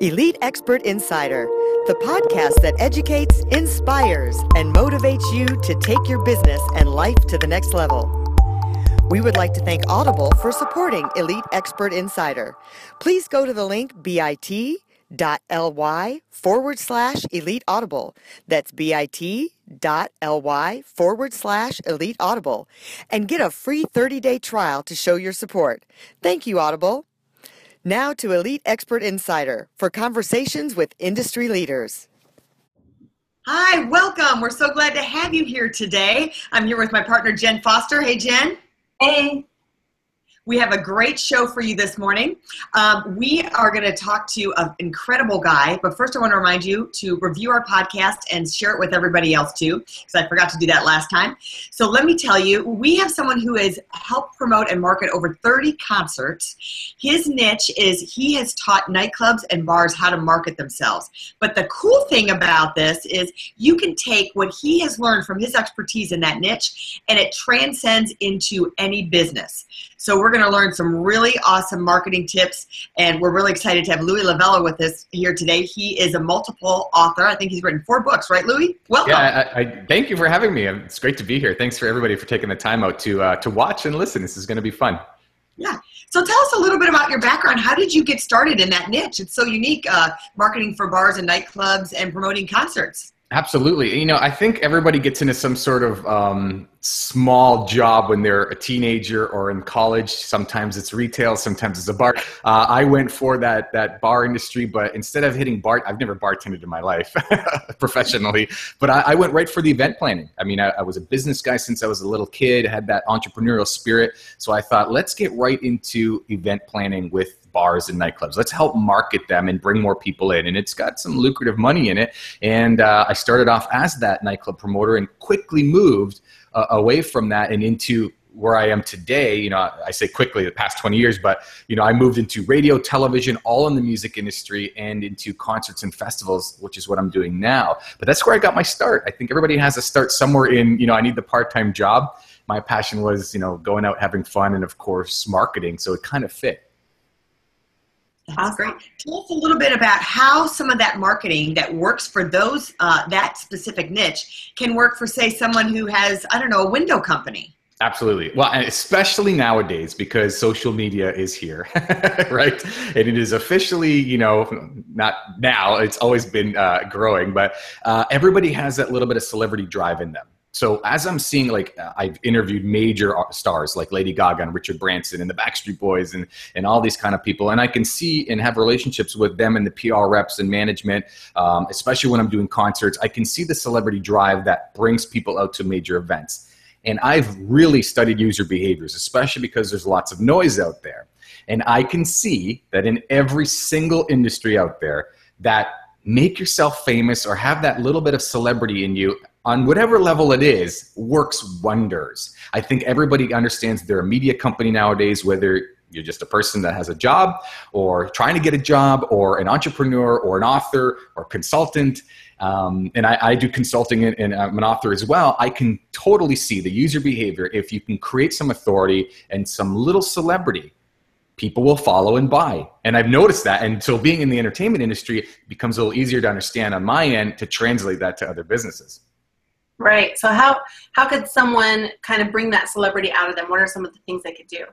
Elite Expert Insider, the podcast that educates, inspires, and motivates you to take your business and life to the next level. We would like to thank Audible for supporting Elite Expert Insider. Please go to the link bit.ly forward slash elite audible. That's bit.ly forward slash elite audible and get a free 30 day trial to show your support. Thank you, Audible. Now to Elite Expert Insider for conversations with industry leaders. Hi, welcome. We're so glad to have you here today. I'm here with my partner, Jenn Foster. Hey, Jenn. Hey. We have a great show for you this morning. Um, we are going to talk to an incredible guy, but first I want to remind you to review our podcast and share it with everybody else too, because I forgot to do that last time. So let me tell you, we have someone who has helped promote and market over 30 concerts. His niche is he has taught nightclubs and bars how to market themselves. But the cool thing about this is you can take what he has learned from his expertise in that niche and it transcends into any business. So we're going to learn some really awesome marketing tips, and we're really excited to have Louie La Vella with us here today. He is a multiple author. I think he's written four books, right, Louis? Welcome. Yeah, I, I thank you for having me. It's great to be here. Thanks for everybody for taking the time out to uh, to watch and listen. This is going to be fun. Yeah. So tell us a little bit about your background. How did you get started in that niche? It's so unique, uh, marketing for bars and nightclubs and promoting concerts. Absolutely. You know, I think everybody gets into some sort of um, small job when they're a teenager or in college. Sometimes it's retail, sometimes it's a bar. Uh, I went for that that bar industry, but instead of hitting bar, I've never bartended in my life professionally. But I, I, went right for the event planning. I mean, I, I was a business guy since I was a little kid. Had that entrepreneurial spirit, so I thought, let's get right into event planning with bars and nightclubs. Let's help market them and bring more people in. And it's got some lucrative money in it. And uh, I started off as that nightclub promoter and quickly moved uh, away from that and into where I am today, you know, I say quickly the past 20 years, but you know, I moved into radio, television, all in the music industry and into concerts and festivals, which is what I'm doing now. But that's where I got my start. I think everybody has a start somewhere in, you know, I need the part-time job. My passion was, you know, going out having fun and of course marketing, so it kind of fit. That's great. Tell us a little bit about how some of that marketing that works for those uh, that specific niche can work for, say, someone who has I don't know a window company. Absolutely. Well, and especially nowadays because social media is here, right? And it is officially, you know, not now, it's always been uh, growing, but uh, everybody has that little bit of celebrity drive in them so as I'm seeing, like I've interviewed major stars like Lady Gaga and Richard Branson and the Backstreet Boys and and all these kind of people, and I can see and have relationships with them and the PR reps and management, um, especially when I'm doing concerts. I can see the celebrity drive that brings people out to major events, and I've really studied user behaviors, especially because there's lots of noise out there, and I can see that in every single industry out there that make yourself famous or have that little bit of celebrity in you on whatever level it is works wonders. I think everybody understands they're a media company nowadays, whether you're just a person that has a job or trying to get a job or an entrepreneur or an author or consultant. Um, and I, I, do consulting and, and, I'm an author as well. I can totally see the user behavior. If you can create some authority and some little celebrity, people will follow and buy. And I've noticed that. And so being in the entertainment industry becomes a little easier to understand on my end to translate that to other businesses. Right. So how how could someone kind of bring that celebrity out of them? What are some of the things they could do?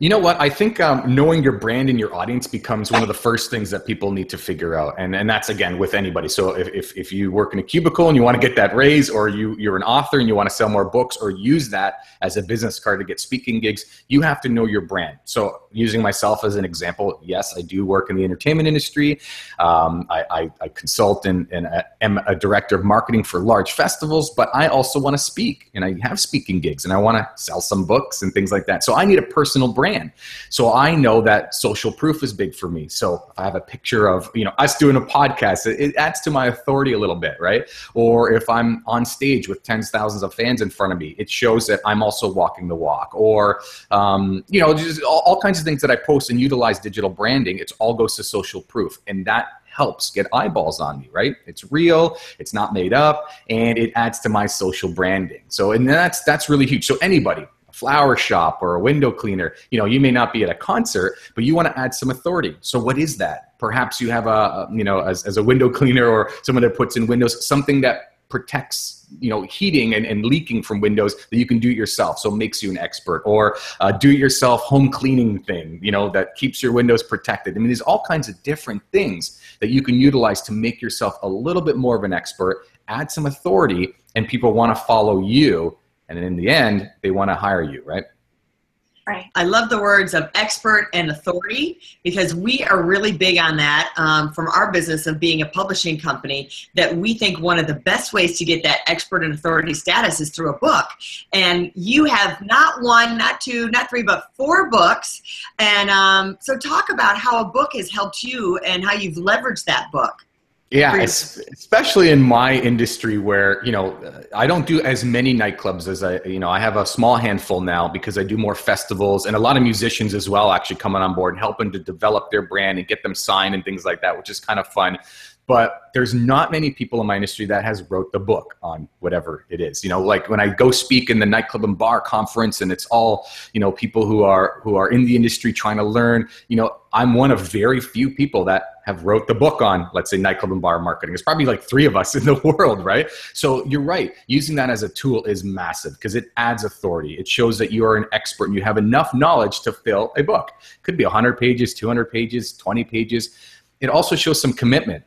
You know what? I think um, knowing your brand and your audience becomes one of the first things that people need to figure out, and and that's again with anybody. So if if, if you work in a cubicle and you want to get that raise, or you you're an author and you want to sell more books, or use that as a business card to get speaking gigs, you have to know your brand. So using myself as an example, yes, I do work in the entertainment industry. Um, I, I, I, consult and, and am a director of marketing for large festivals, but I also want to speak, and I have speaking gigs, and I want to sell some books and things like that. So I need a personal brand brand. So I know that social proof is big for me. So if I have a picture of, you know, us doing a podcast, it, it adds to my authority a little bit, right? Or if I'm on stage with tens thousands of fans in front of me, it shows that I'm also walking the walk. Or, um, you know, just all, all kinds of things that I post and utilize digital branding. It all goes to social proof. And that helps get eyeballs on me, right? It's real, it's not made up, and it adds to my social branding. So, and that's that's really huge. So anybody, a flower shop or a window cleaner. You know, you may not be at a concert, but you want to add some authority. So what is that? Perhaps you have a, you know, as, as a window cleaner or someone that puts in windows, something that protects you know heating and, and leaking from windows that you can do it yourself. So it makes you an expert. Or uh, do it yourself home cleaning thing you know that keeps your windows protected. I mean there's all kinds of different things that you can utilize to make yourself a little bit more of an expert add some authority and people want to follow you and in the end they want to hire you right Right. I love the words of expert and authority because we are really big on that um, from our business of being a publishing company. That we think one of the best ways to get that expert and authority status is through a book. And you have not one, not two, not three, but four books. And um, so, talk about how a book has helped you and how you've leveraged that book. Yeah, especially in my industry where, you know, uh, I don't do as many nightclubs as I, you know, I have a small handful now because I do more festivals and a lot of musicians as well actually coming on board and helping to develop their brand and get them signed and things like that, which is kind of fun. But there's not many people in my industry that has wrote the book on whatever it is you know like when i go speak in the nightclub and bar conference and it's all you know people who are who are in the industry trying to learn you know i'm one of very few people that have wrote the book on let's say nightclub and bar marketing. It's probably like three of us in the world right? So you're right. Using that as a tool is massive because it adds authority. It shows that you are an expert and you have enough knowledge to fill a book. Could be 100 pages 200 pages 20 pages. It also shows some commitment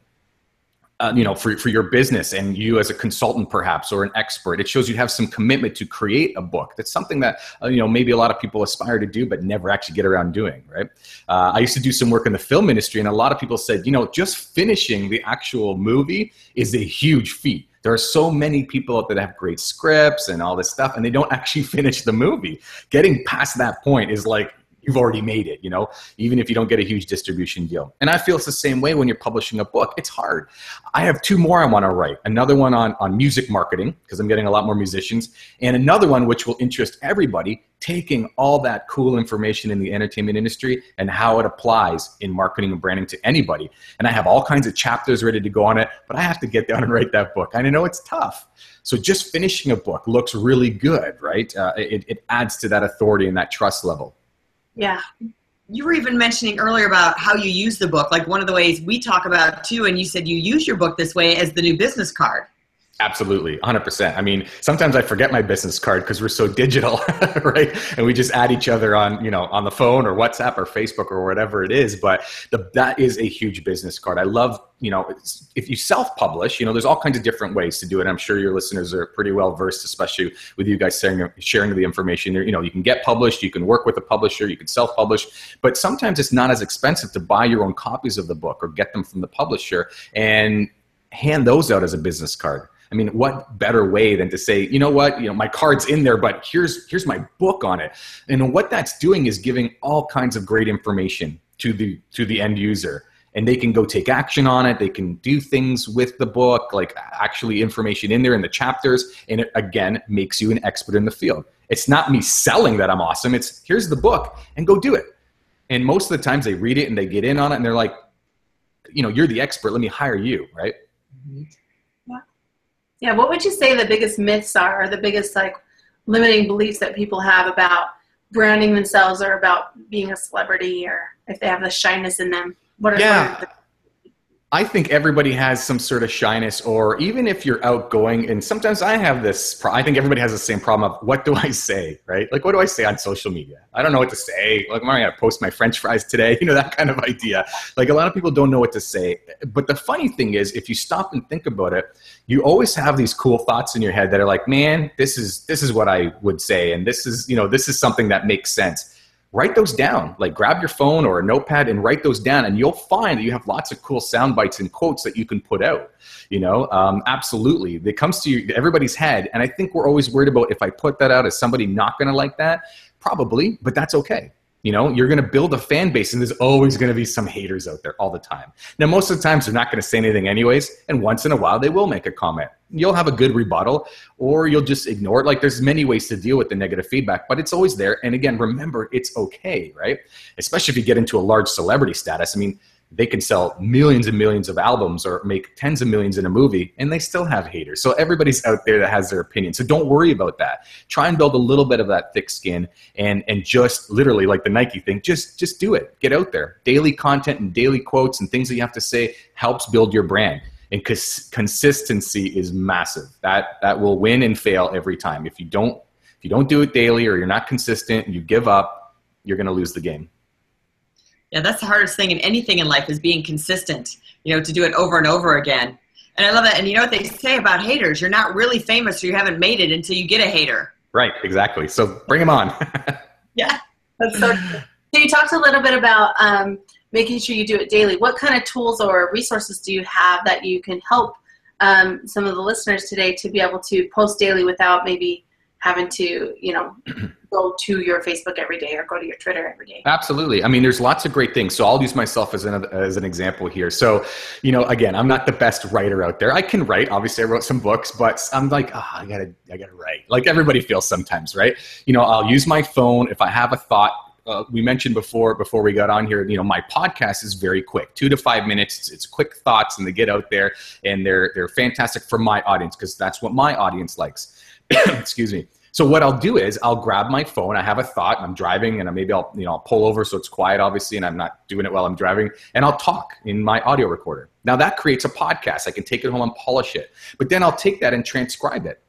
uh, you know for, for your business and you as a consultant perhaps or an expert it shows you have some commitment to create a book. That's something that uh, you know maybe a lot of people aspire to do but never actually get around doing right? Uh, i used to do some work in the film industry and a lot of people said you know just finishing the actual movie is a huge feat. There are so many people that have great scripts and all this stuff and they don't actually finish the movie. Getting past that point is like you've already made it, you know, even if you don't get a huge distribution deal. And I feel it's the same way when you're publishing a book. It's hard. I have two more I want to write. Another one on, on music marketing, because I'm getting a lot more musicians, and another one which will interest everybody, taking all that cool information in the entertainment industry and how it applies in marketing and branding to anybody. And I have all kinds of chapters ready to go on it, but I have to get down and write that book. And I know it's tough. So just finishing a book looks really good, right? Uh, it, it adds to that authority and that trust level. Yeah. You were even mentioning earlier about how you use the book. Like one of the ways we talk about too, and you said you use your book this way as the new business card. Absolutely, 100%. I mean, sometimes I forget my business card because we're so digital, right? And we just add each other on, you know, on the phone or WhatsApp or Facebook or whatever it is. But the, that is a huge business card. I love, you know, if you self-publish, you know, there's all kinds of different ways to do it. I'm sure your listeners are pretty well versed, especially with you guys sharing, sharing the information. You know, you can get published, you can work with a publisher, you can self-publish, but sometimes it's not as expensive to buy your own copies of the book or get them from the publisher and hand those out as a business card I mean, what better way than to say, you know what, you know, my card's in there, but here's here's my book on it. And what that's doing is giving all kinds of great information to the to the end user. And they can go take action on it. They can do things with the book, like actually information in there in the chapters. And it again makes you an expert in the field. It's not me selling that I'm awesome. It's here's the book and go do it. And most of the times they read it and they get in on it and they're like, you know, you're the expert. Let me hire you, right? Mm-hmm. Yeah, what would you say the biggest myths are, or the biggest like limiting beliefs that people have about branding themselves or about being a celebrity, or if they have the shyness in them? What are, yeah. What are I think everybody has some sort of shyness, or even if you're outgoing, and sometimes I have this. I think everybody has the same problem of what do I say, right? Like, what do I say on social media? I don't know what to say. Like, am I going to post my French fries today? You know, that kind of idea. Like, a lot of people don't know what to say. But the funny thing is, if you stop and think about it, you always have these cool thoughts in your head that are like, man, this is this is what I would say, and this is you know this is something that makes sense write those down. Like grab your phone or a notepad and write those down, and you'll find that you have lots of cool sound bites and quotes that you can put out. You know, um, absolutely, it comes to everybody's head, and I think we're always worried about if I put that out, is somebody not going to like that? Probably, but that's okay. You know, you're going to build a fan base, and there's always going to be some haters out there all the time. Now, most of the times, they're not going to say anything anyways, and once in a while, they will make a comment. You'll have a good rebuttal, or you'll just ignore it. Like, there's many ways to deal with the negative feedback, but it's always there. And again, remember, it's okay, right? Especially if you get into a large celebrity status. I mean, they can sell millions and millions of albums or make tens of millions in a movie and they still have haters. So everybody's out there that has their opinion. So don't worry about that. Try and build a little bit of that thick skin and and just literally like the nike thing just just do it. Get out there. Daily content and daily quotes and things that you have to say helps build your brand. And cons- consistency is massive. That that will win and fail every time. If you don't if you don't do it daily or you're not consistent you give up you're going to lose the game yeah, that's the hardest thing in anything in life is being consistent, you know, to do it over and over again. And I love that. And you know what they say about haters? You're not really famous or you haven't made it until you get a hater. Right, exactly. So bring them on. yeah, that's so So you talked a little bit about um, making sure you do it daily. What kind of tools or resources do you have that you can help um, some of the listeners today to be able to post daily without maybe having to, you know, go to your Facebook every day or go to your Twitter every day. Absolutely. I mean, there's lots of great things. So I'll use myself as an as an example here. So, you know, again, I'm not the best writer out there. I can write. Obviously, I wrote some books, but I'm like, oh, I gotta, I gotta write. Like everybody feels sometimes, right? You know, I'll use my phone if I have a thought. Uh, we mentioned before before we got on here you know my podcast is very quick two to five minutes it's, it's quick thoughts and they get out there and they're they're fantastic for my audience because that's what my audience likes excuse me so what I'll do is I'll grab my phone. I have a thought. I'm driving, and maybe I'll you know I'll pull over so it's quiet, obviously, and I'm not doing it while I'm driving. And I'll talk in my audio recorder. Now that creates a podcast. I can take it home and polish it. But then I'll take that and transcribe it.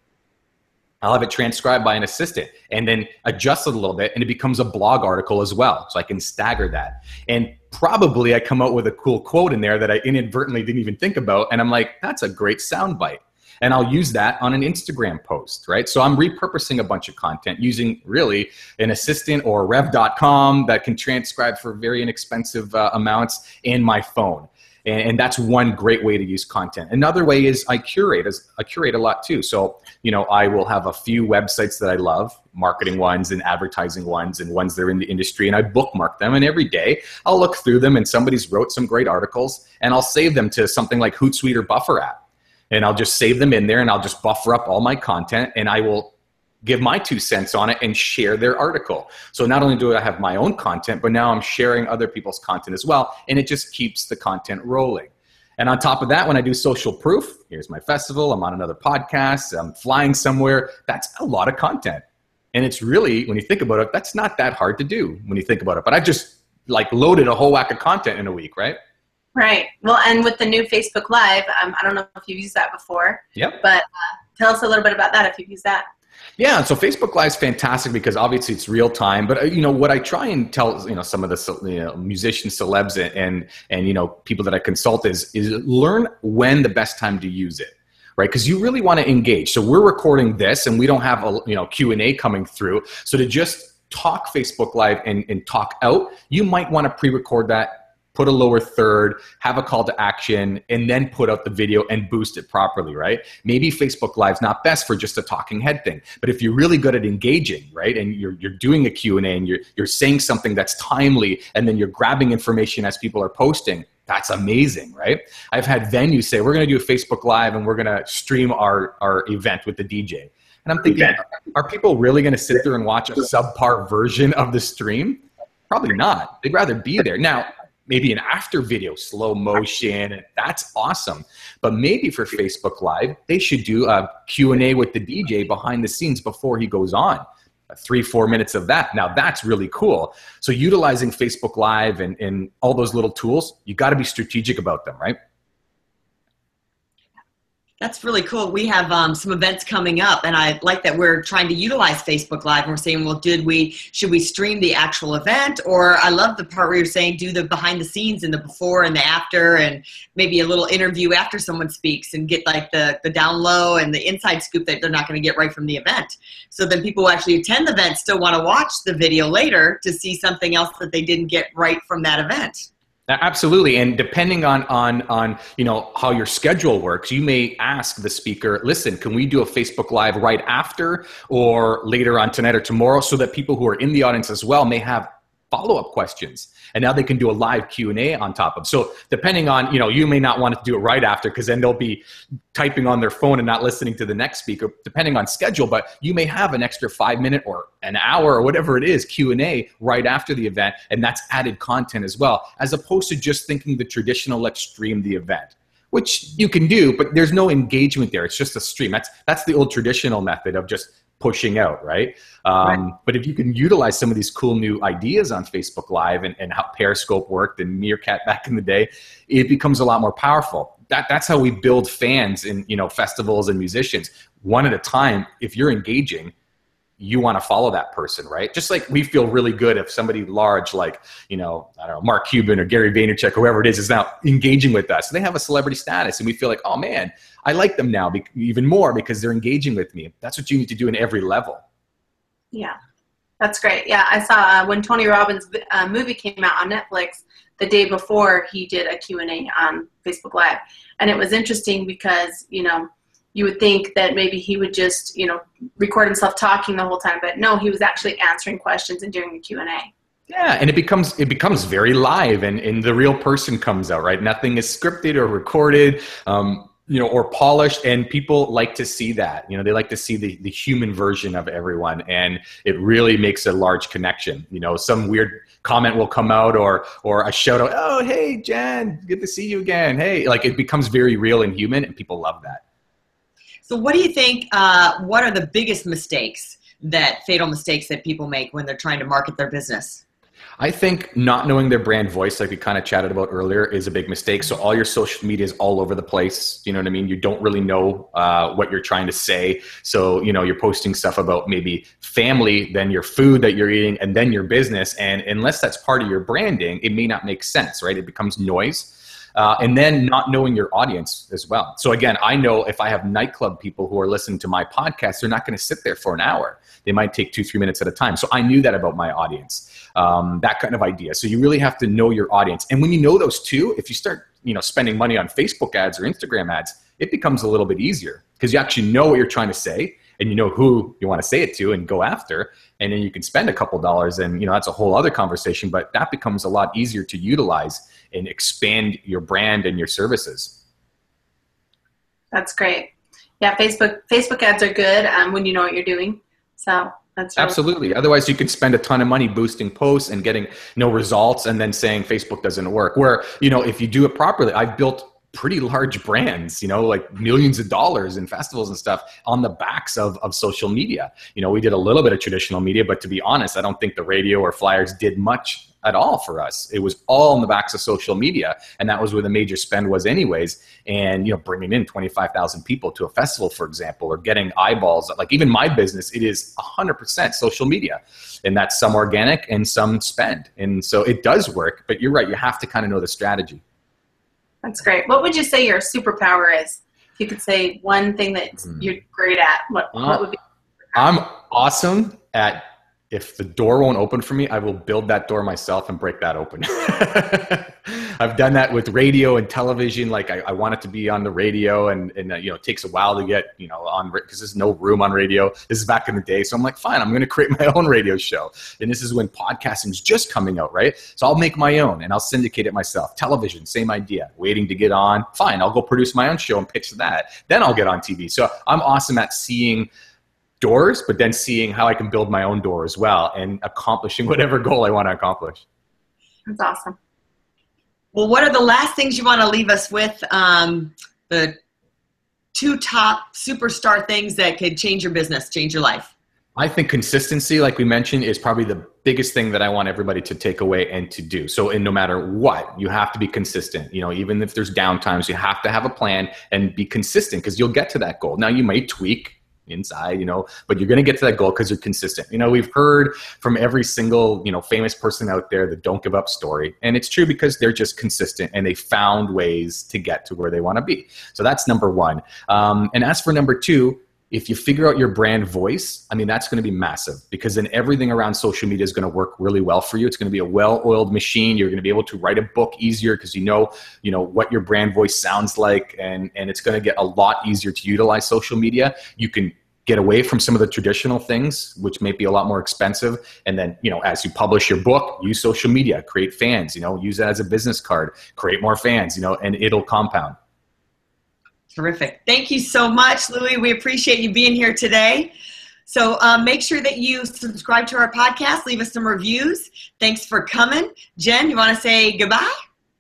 I'll have it transcribed by an assistant and then adjust it a little bit, and it becomes a blog article as well. So I can stagger that. And probably I come out with a cool quote in there that I inadvertently didn't even think about, and I'm like, that's a great soundbite and I'll use that on an Instagram post, right? So I'm repurposing a bunch of content using really an assistant or rev.com that can transcribe for very inexpensive uh, amounts in my phone. And, and, that's one great way to use content. Another way is I curate. As I curate a lot too. So you know, I will have a few websites that I love, marketing ones and advertising ones, and ones that are in the industry, and I bookmark them. And every day I'll look through them, and somebody's wrote some great articles, and I'll save them to something like Hootsuite or Buffer app and I'll just save them in there and I'll just buffer up all my content and I will give my two cents on it and share their article. So not only do I have my own content, but now I'm sharing other people's content as well. And it just keeps the content rolling. And on top of that, when I do social proof, here's my festival, I'm on another podcast, I'm flying somewhere, that's a lot of content. And it's really, when you think about it, that's not that hard to do when you think about it. But I just like loaded a whole whack of content in a week, right? Right. Well, and with the new Facebook Live, um, I don't know if you've used that before. Yep. But uh, tell us a little bit about that if you've used that. Yeah, so Facebook Live is fantastic because obviously it's real time. But uh, you know what I try and tell you know some of the you know, musicians, celebs, and and you know people that I consult is is learn when the best time to use it right because you really want to engage so we're recording this and we don't have a you know q&a coming through so to just talk facebook live and, and talk out you might want to pre-record that put a lower third, have a call to action, and then put out the video and boost it properly, right? Maybe Facebook Live's not best for just a talking head thing, but if you're really good at engaging, right, and you're, you're doing a Q&A and you're, you're saying something that's timely, and then you're grabbing information as people are posting, that's amazing, right? I've had venues say, we're going to do a Facebook Live and we're going to stream our, our event with the DJ. And I'm thinking, are people really going to sit there and watch a subpar version of the stream? Probably not. They'd rather be there. Now, maybe an after video slow motion that's awesome. But maybe for facebook live they should do a q&a with the dj behind the scenes before he goes on. Three four minutes of that. Now that's really cool. So utilizing facebook live and, and all those little tools you got to be strategic about them right that's really cool. We have um, some events coming up, and I like that we're trying to utilize Facebook Live. And we're saying, well, did we should we stream the actual event, or I love the part where you're saying do the behind the scenes and the before and the after, and maybe a little interview after someone speaks, and get like the the down low and the inside scoop that they're not going to get right from the event. So then people who actually attend the event still want to watch the video later to see something else that they didn't get right from that event. Absolutely, and depending on on on you know how your schedule works, you may ask the speaker, "Listen, can we do a Facebook Live right after, or later on tonight or tomorrow, so that people who are in the audience as well may have follow-up questions and now they can do a live q&a on top of. So depending on you know you may not want to do it right after because then they'll be typing on their phone and not listening to the next speaker depending on schedule but you may have an extra five minute or an hour or whatever it is q&a right after the event and that's added content as well as opposed to just thinking the traditional let's stream the event which you can do but there's no engagement there. It's just a stream. That's that's the old traditional method of just pushing out, right? Um, right? But if you can utilize some of these cool new ideas on Facebook Live and, and how Periscope worked and Meerkat back in the day, it becomes a lot more powerful. That, that's how we build fans in you know festivals and musicians one at a time. If you're engaging, you want to follow that person, right? Just like we feel really good if somebody large, like, you know, I don't know, Mark Cuban or Gary Vaynerchuk, whoever it is, is now engaging with us. They have a celebrity status and we feel like, oh man, I like them now be- even more because they're engaging with me. That's what you need to do in every level. Yeah, that's great. Yeah, I saw uh, when Tony Robbins' uh, movie came out on Netflix the day before he did a Q&A on Facebook Live. And it was interesting because, you know, you would think that maybe he would just you know record himself talking the whole time but no he was actually answering questions and doing the q&a yeah and it becomes it becomes very live and, and the real person comes out right? Nothing is scripted or recorded um, you know or polished and people like to see that you know they like to see the, the human version of everyone and it really makes a large connection you know? Some weird comment will come out or or a shout out oh hey jenn good to see you again. Hey like it becomes very real and human and people love that so, what do you think? Uh, what are the biggest mistakes that fatal mistakes that people make when they're trying to market their business? I think not knowing their brand voice, like we kind of chatted about earlier, is a big mistake. So all your social media is all over the place. You know what I mean? You don't really know uh, what you're trying to say. So you know you're posting stuff about maybe family, then your food that you're eating, and then your business. And unless that's part of your branding, it may not make sense, right? It becomes noise uh, and then not knowing your audience as well. So again, I know if I have nightclub people who are listening to my podcast, they're not going to sit there for an hour. They might take two, three minutes at a time. So I knew that about my audience, um, that kind of idea. So you really have to know your audience. And when you know those two, if you start, you know, spending money on Facebook ads or Instagram ads, it becomes a little bit easier because you actually know what you're trying to say and you know who you want to say it to and go after and then you can spend a couple dollars and you know that's a whole other conversation but that becomes a lot easier to utilize and expand your brand and your services that's great yeah facebook facebook ads are good um, when you know what you're doing so that's really absolutely cool. otherwise you could spend a ton of money boosting posts and getting no results and then saying facebook doesn't work where you know if you do it properly i've built pretty large brands, you know, like millions of dollars in festivals and stuff on the backs of, of social media. You know, we did a little bit of traditional media, but to be honest, I don't think the radio or flyers did much at all for us. It was all in the backs of social media. And that was where the major spend was anyways. And, you know, bringing in 25,000 people to a festival, for example, or getting eyeballs, like even my business, it is 100% social media. And that's some organic and some spend. And so it does work, but you're right. You have to kind of know the strategy. That's great. What would you say your superpower is? If you could say one thing that mm. you're great at, what, uh, what would be? I'm awesome at if the door won't open for me, I will build that door myself and break that open. I've done that with radio and television. Like I, I, want it to be on the radio, and and uh, you know it takes a while to get you know on because there's no room on radio. This is back in the day, so I'm like, fine, I'm going to create my own radio show. And this is when podcasting's just coming out, right? So I'll make my own and I'll syndicate it myself. Television, same idea. Waiting to get on, fine, I'll go produce my own show and pitch that. Then I'll get on TV. So I'm awesome at seeing doors, but then seeing how I can build my own door as well and accomplishing whatever goal I want to accomplish. That's awesome. Well, what are the last things you want to leave us with? Um, the two top superstar things that could change your business, change your life. I think consistency, like we mentioned, is probably the biggest thing that I want everybody to take away and to do. So, in no matter what, you have to be consistent. You know, even if there's downtimes, you have to have a plan and be consistent because you'll get to that goal. Now, you may tweak inside, you know, but you're going to get to that goal because you're consistent. You know, we've heard from every single, you know, famous person out there the don't give up story. And it's true because they're just consistent and they found ways to get to where they want to be. So that's number one. Um, and as for number two, if you figure out your brand voice, I mean, that's going to be massive because then everything around social media is going to work really well for you. It's going to be a well-oiled machine. You're going to be able to write a book easier because you know, you know what your brand voice sounds like, and and it's going to get a lot easier to utilize social media. You can get away from some of the traditional things, which may be a lot more expensive. And then, you know, as you publish your book, use social media, create fans, you know, use it as a business card, create more fans, you know, and it'll compound. Terrific. Thank you so much, Louie. We appreciate you being here today. So um, make sure that you subscribe to our podcast, leave us some reviews. Thanks for coming. Jenn, you want to say goodbye?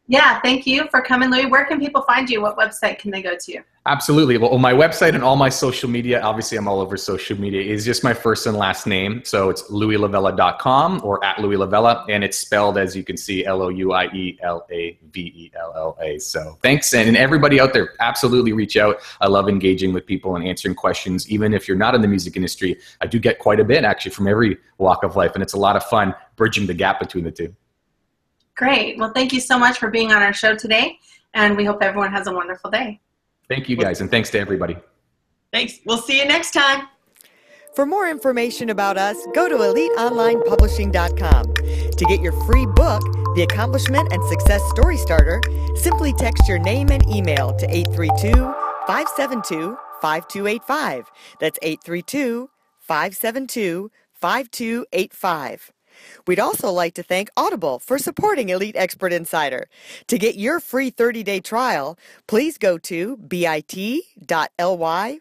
Yeah, thank you for coming, Louie. Where can people find you? What website can they go to? Absolutely. Well, my website and all my social media, obviously I'm all over social media, is just my first and last name. So it's louielavella.com or at Louie La Vella. And it's spelled, as you can see, L O U I E L A V E L L A. So thanks. And everybody out there, absolutely reach out. I love engaging with people and answering questions. Even if you're not in the music industry, I do get quite a bit actually from every walk of life. And it's a lot of fun bridging the gap between the two. Great. Well, thank you so much for being on our show today. And we hope everyone has a wonderful day. Thank you guys, and thanks to everybody. Thanks. We'll see you next time. For more information about us, go to eliteonlinepublishing.com. To get your free book, The Accomplishment and Success Story Starter, simply text your name and email to 832 572 5285. That's 832 572 5285. We'd also like to thank Audible for supporting Elite Expert Insider. To get your free 30 day trial, please go to bit.ly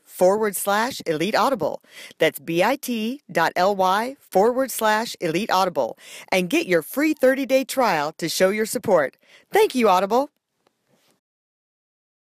forward slash elite audible. That's bit.ly forward slash elite audible and get your free 30 day trial to show your support. Thank you, Audible.